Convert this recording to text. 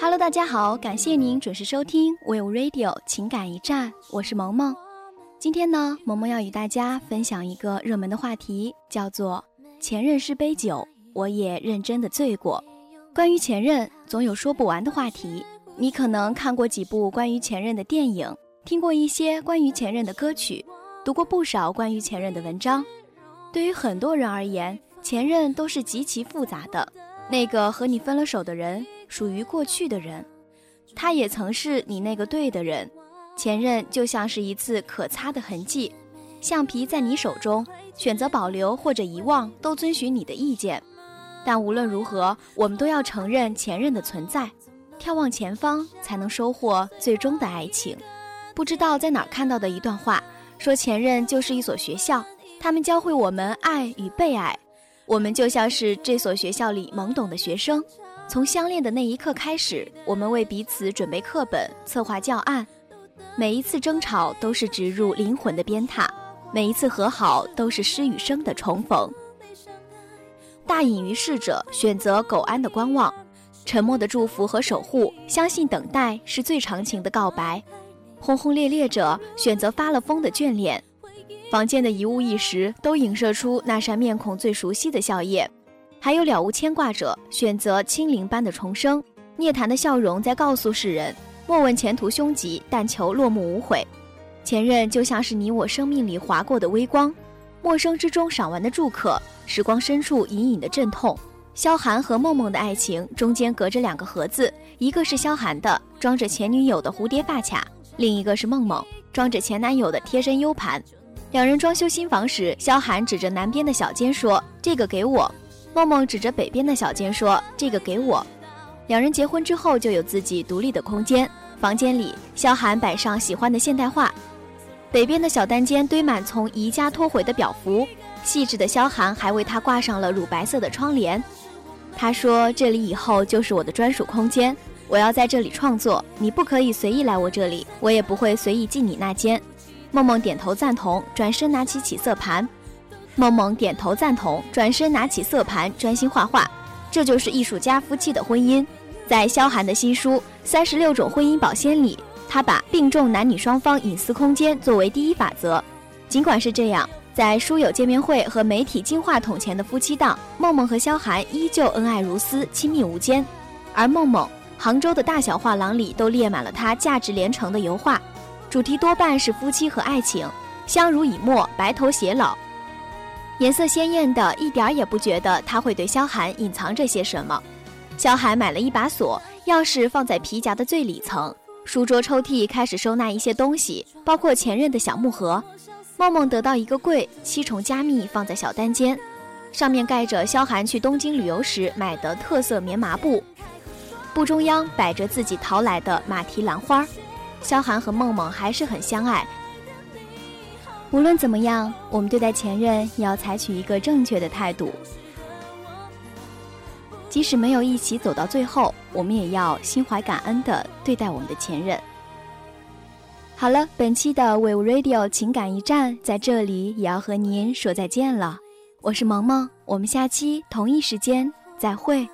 hello 大家好感谢您准时收听 we radio 情感一站我是萌萌。今天呢萌萌要与大家分享一个热门的话题叫做前任是杯酒我也认真的醉过。关于前任总有说不完的话题你可能看过几部关于前任的电影听过一些关于前任的歌曲读过不少关于前任的文章。对于很多人而言前任都是极其复杂的。那个和你分了手的人，属于过去的人，他也曾是你那个对的人。前任就像是一次可擦的痕迹，橡皮在你手中，选择保留或者遗忘都遵循你的意见。但无论如何，我们都要承认前任的存在，眺望前方，才能收获最终的爱情。不知道在哪儿看到的一段话，说前任就是一所学校，他们教会我们爱与被爱。我们就像是这所学校里懵懂的学生，从相恋的那一刻开始，我们为彼此准备课本、策划教案。每一次争吵都是植入灵魂的鞭挞，每一次和好都是诗与生的重逢。大隐于世者选择苟安的观望，沉默的祝福和守护，相信等待是最长情的告白。轰轰烈烈者选择发了疯的眷恋。房间的一物一时都映射出那扇面孔最熟悉的笑靥，还有了无牵挂者选择清灵般的重生，涅槃的笑容在告诉世人：莫问前途凶吉，但求落幕无悔。前任就像是你我生命里划过的微光，陌生之中赏玩的住客，时光深处隐隐的阵痛。萧寒和梦梦的爱情中间隔着两个盒子，一个是萧寒的，装着前女友的蝴蝶发卡；另一个是梦梦，装着前男友的贴身 U 盘。两人装修新房时，萧寒指着南边的小间说：“这个给我。”梦梦指着北边的小间说：“这个给我。”两人结婚之后就有自己独立的空间。房间里，萧寒摆上喜欢的现代画，北边的小单间堆满从宜家拖回的表服，细致的萧寒还为他挂上了乳白色的窗帘。他说：“这里以后就是我的专属空间，我要在这里创作，你不可以随意来我这里，我也不会随意进你那间。”梦梦点头赞同，转身拿起起色盘。梦梦点头赞同，转身拿起色盘，专心画画。这就是艺术家夫妻的婚姻。在萧寒的新书《三十六种婚姻保鲜》里，他把并重男女双方隐私空间作为第一法则。尽管是这样，在书友见面会和媒体金话筒前的夫妻档，梦梦和萧寒依旧恩爱如斯，亲密无间。而梦梦，杭州的大小画廊里都列满了她价值连城的油画。主题多半是夫妻和爱情，相濡以沫，白头偕老，颜色鲜艳的，一点儿也不觉得他会对萧寒隐藏着些什么。萧寒买了一把锁，钥匙放在皮夹的最里层，书桌抽屉开始收纳一些东西，包括前任的小木盒。梦梦得到一个柜，七重加密放在小单间，上面盖着萧寒去东京旅游时买的特色棉麻布，布中央摆着自己淘来的马蹄兰花儿。萧寒和梦梦还是很相爱。无论怎么样，我们对待前任也要采取一个正确的态度。即使没有一起走到最后，我们也要心怀感恩的对待我们的前任。好了，本期的 We Radio 情感驿站在这里也要和您说再见了。我是萌萌，我们下期同一时间再会。